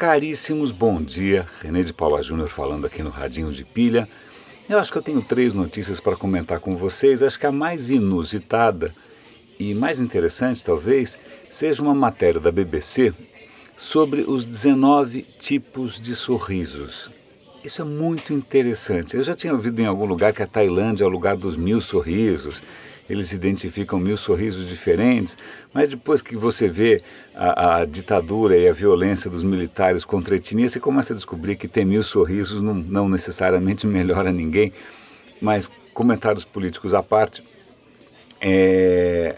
caríssimos, bom dia. René de Paula Júnior falando aqui no Radinho de Pilha. Eu acho que eu tenho três notícias para comentar com vocês. Acho que a mais inusitada e mais interessante, talvez, seja uma matéria da BBC sobre os 19 tipos de sorrisos. Isso é muito interessante. Eu já tinha ouvido em algum lugar que a Tailândia é o lugar dos mil sorrisos eles identificam mil sorrisos diferentes, mas depois que você vê a, a, ditadura e a violência dos militares contra a etnia, você começa a descobrir que ter mil sorrisos não, não necessariamente melhora ninguém. Mas comentários políticos à parte, é,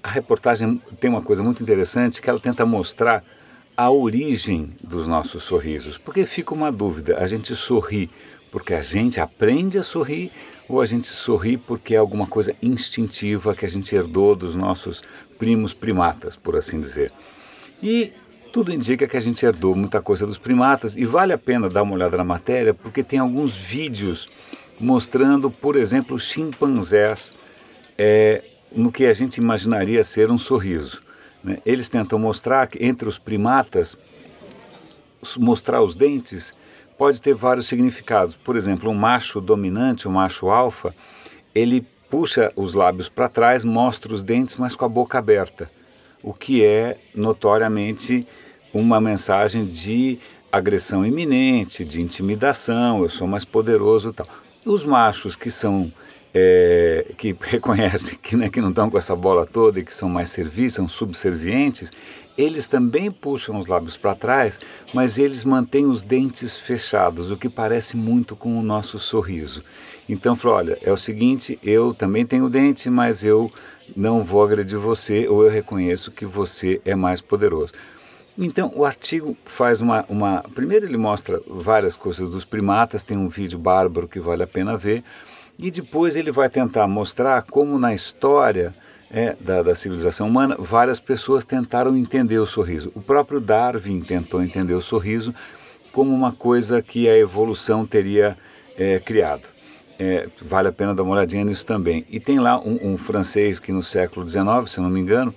a reportagem tem uma coisa muito interessante que ela tenta mostrar a origem dos nossos sorrisos, porque fica uma dúvida: a gente sorri porque a gente aprende a sorrir ou a gente sorri porque é alguma coisa instintiva que a gente herdou dos nossos primos primatas, por assim dizer. E tudo indica que a gente herdou muita coisa dos primatas e vale a pena dar uma olhada na matéria porque tem alguns vídeos mostrando, por exemplo, chimpanzés é, no que a gente imaginaria ser um sorriso. Né? Eles tentam mostrar que entre os primatas, mostrar os dentes pode ter vários significados. Por exemplo, um macho dominante, um macho alfa, ele puxa os lábios para trás, mostra os dentes, mas com a boca aberta, o que é notoriamente uma mensagem de agressão iminente, de intimidação, eu sou mais poderoso e tal. Os machos que são é, que reconhecem que, né, que não estão com essa bola toda e que são mais serviços, são subservientes, eles também puxam os lábios para trás, mas eles mantêm os dentes fechados, o que parece muito com o nosso sorriso. Então falou, olha, é o seguinte, eu também tenho dente, mas eu não vou agredir você ou eu reconheço que você é mais poderoso. Então o artigo faz uma, uma. Primeiro ele mostra várias coisas dos primatas, tem um vídeo bárbaro que vale a pena ver, e depois ele vai tentar mostrar como na história é, da, da, civilização humana, várias pessoas tentaram entender o sorriso. O próprio Darwin tentou entender o sorriso como uma coisa que a evolução teria é, criado. É, vale a pena dar uma olhadinha nisso também. E tem lá um, um, francês que no século XIX, se não me engano,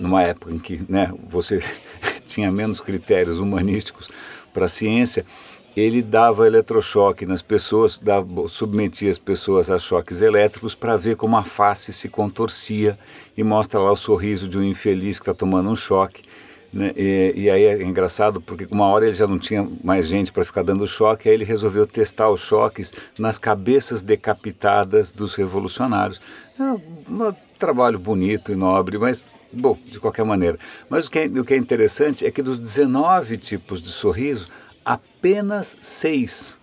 numa época em que né, você tinha menos critérios humanísticos para a ciência, ele dava eletrochoque nas pessoas, dava, submetia as pessoas a choques elétricos para ver como a face se contorcia e mostra lá o sorriso de um infeliz que está tomando um choque. Né? E, e, aí é engraçado porque uma hora ele já não tinha mais gente para ficar dando choque, aí ele resolveu testar os choques nas cabeças decapitadas dos revolucionários. É um, trabalho bonito e nobre, mas bom, de qualquer maneira. Mas o que, é, o que é interessante é que dos 19 tipos de sorriso, apenas seis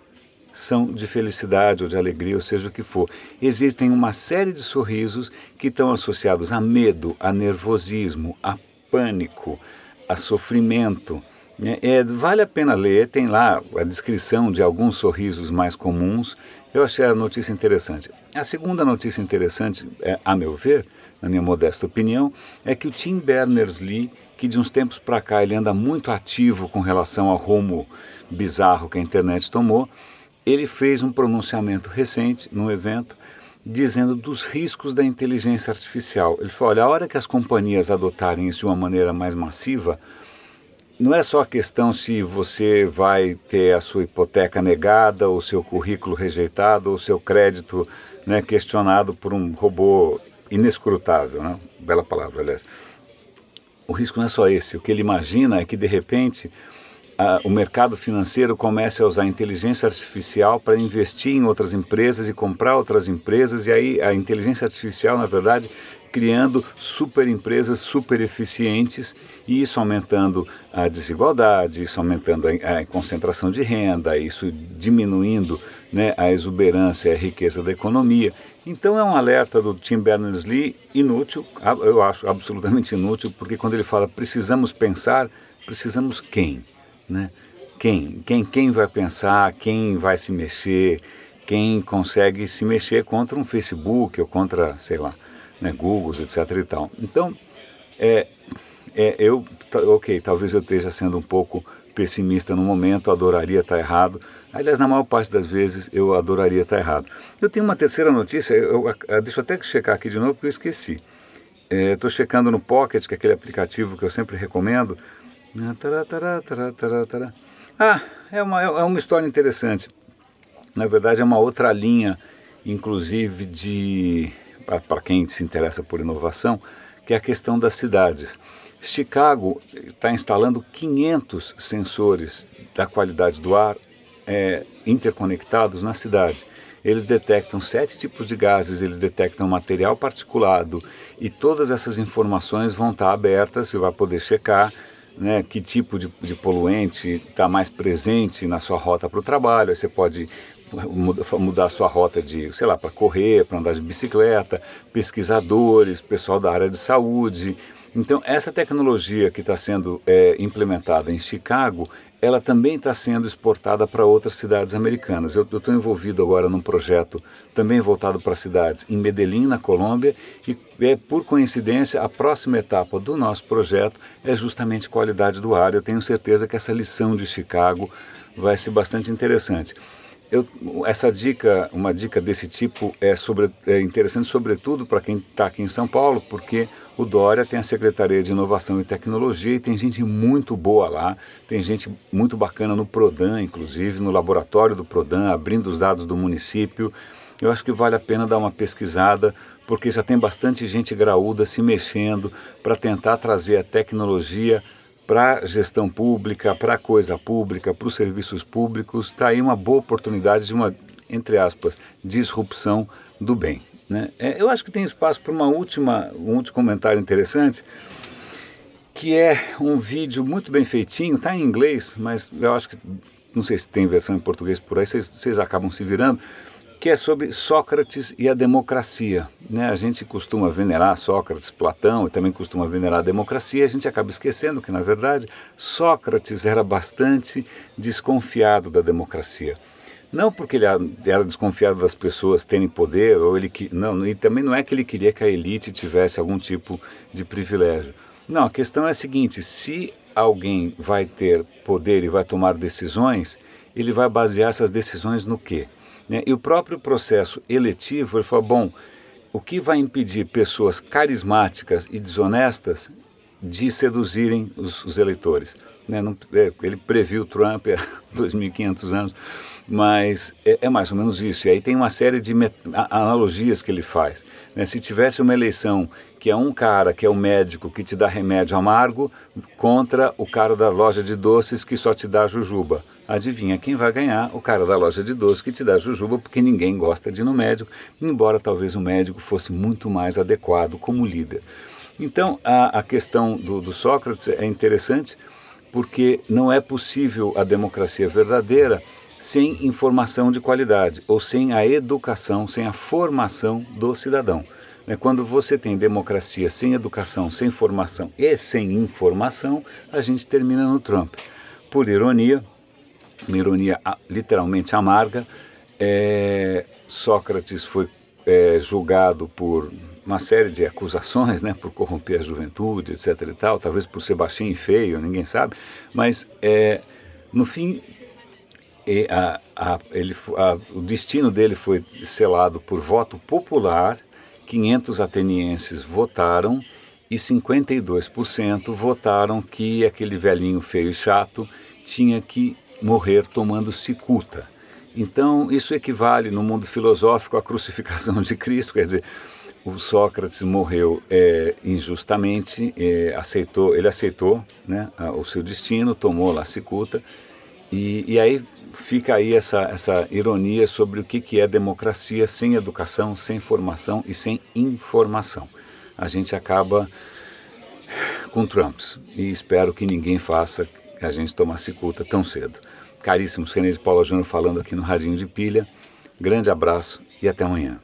são de felicidade ou de alegria, ou seja o que for. Existem uma série de sorrisos que estão associados a medo, a nervosismo, a pânico, a sofrimento. Né? É, vale a pena ler, tem lá a descrição de alguns sorrisos mais comuns. Eu achei a notícia interessante. A segunda notícia interessante, é, a meu ver, na minha modesta opinião, é que o Tim Berners-Lee, que de uns tempos para cá ele anda muito ativo com relação ao rumo bizarro que a internet tomou, ele fez um pronunciamento recente num evento dizendo dos riscos da inteligência artificial. Ele falou: olha, a hora que as companhias adotarem isso de uma maneira mais massiva, não é só a questão se você vai ter a sua hipoteca negada, ou seu currículo rejeitado, ou seu crédito né, questionado por um robô inescrutável, né? bela palavra, aliás. O risco não é só esse. O que ele imagina é que, de repente, a, o mercado financeiro comece a usar inteligência artificial para investir em outras empresas e comprar outras empresas, e aí a inteligência artificial, na verdade, criando super empresas super eficientes e isso aumentando a desigualdade, isso aumentando a, a concentração de renda, isso diminuindo né, a exuberância e a riqueza da economia. Então é um alerta do Tim Berners-Lee inútil, eu acho absolutamente inútil, porque quando ele fala precisamos pensar, precisamos quem? Né? Quem? Quem, quem vai pensar, quem vai se mexer, quem consegue se mexer contra um Facebook ou contra, sei lá, né, Google, etc. e tal. Então, é, é, eu, ok, talvez eu esteja sendo um pouco pessimista no momento, adoraria estar errado. Aliás, na maior parte das vezes eu adoraria estar errado. Eu tenho uma terceira notícia, eu, eu deixa eu até checar aqui de novo porque eu esqueci. Estou é, checando no Pocket, que é aquele aplicativo que eu sempre recomendo, Ah, é uma, é uma história interessante. Na verdade, é uma outra linha, inclusive, de para quem se interessa por inovação, que é a questão das cidades. Chicago está instalando 500 sensores da qualidade do ar é, interconectados na cidade. Eles detectam sete tipos de gases, eles detectam material particulado e todas essas informações vão estar abertas, você vai poder checar né, que tipo de, de poluente está mais presente na sua rota para o trabalho. você pode mudar sua rota de, sei lá, para correr, para andar de bicicleta, pesquisadores, pessoal da área de saúde. Então, essa tecnologia que está sendo é, implementada em Chicago, ela também está sendo exportada para outras cidades americanas. Eu estou envolvido agora num projeto também voltado para cidades em Medellín, na Colômbia, e é por coincidência a próxima etapa do nosso projeto é justamente qualidade do ar. Eu tenho certeza que essa lição de Chicago vai ser bastante interessante. Eu, essa dica, uma dica desse tipo é, sobre, é interessante sobretudo para quem está aqui em São Paulo, porque o Dória tem a Secretaria de Inovação e Tecnologia e tem gente muito boa lá, tem gente muito bacana no Prodan, inclusive, no laboratório do Prodan, abrindo os dados do município. Eu acho que vale a pena dar uma pesquisada, porque já tem bastante gente graúda se mexendo para tentar trazer a tecnologia para a gestão pública, para a coisa pública, para os serviços públicos. Está aí uma boa oportunidade de uma, entre aspas, disrupção do bem. Né? É, eu acho que tem espaço para uma última, um último comentário interessante, que é um vídeo muito bem feitinho, está em inglês, mas eu acho que, não sei se tem versão em português por aí, vocês, acabam se virando, que é sobre Sócrates e a democracia. Né? A gente costuma venerar Sócrates, Platão e também costuma venerar a democracia, a gente acaba esquecendo que, na verdade, Sócrates era bastante desconfiado da democracia. Não porque ele era desconfiado das pessoas terem poder, ou ele não, e também não é que ele queria que a elite tivesse algum tipo de privilégio. Não, a questão é a seguinte: se alguém vai ter poder e vai tomar decisões, ele vai basear essas decisões no quê? Né? E o próprio processo eletivo, ele falou: bom, o que vai impedir pessoas carismáticas e desonestas de seduzirem os, os eleitores? Né? Não, é, ele previu Trump há 2.500 anos mas é, é, mais ou menos isso. E aí tem uma série de analogias que ele faz. Né? Se tivesse uma eleição que é um cara que é o médico que te dá remédio amargo contra o cara da loja de doces que só te dá jujuba. Adivinha quem vai ganhar? O cara da loja de doces que te dá jujuba, porque ninguém gosta de ir no médico, embora talvez o médico fosse muito mais adequado como líder. Então, a, a questão do, do Sócrates é interessante porque não é possível a democracia verdadeira sem informação de qualidade ou sem a educação, sem a formação do cidadão. Né, quando você tem democracia sem educação, sem formação e sem informação, a gente termina no Trump. Por ironia, uma ironia literalmente amarga, é, Sócrates foi é, julgado por uma série de acusações, né, por corromper a juventude, etc. e tal, talvez por ser baixinho e feio, ninguém sabe, mas é, no fim a, a, ele, a, o destino dele foi selado por voto popular, 500 atenienses votaram e 52% votaram que aquele velhinho feio e chato tinha que morrer tomando cicuta. Então, isso equivale no mundo filosófico à crucificação de Cristo, quer dizer, o Sócrates morreu é, injustamente, é, aceitou, ele aceitou né, o seu destino, tomou lá a cicuta, e, e aí fica aí essa, essa ironia sobre o que, que é democracia sem educação, sem formação e sem informação. A gente acaba com Trumps e espero que ninguém faça a gente tomar cicuta tão cedo. Caríssimos, René de Paula Júnior falando aqui no Radinho de Pilha. Grande abraço e até amanhã.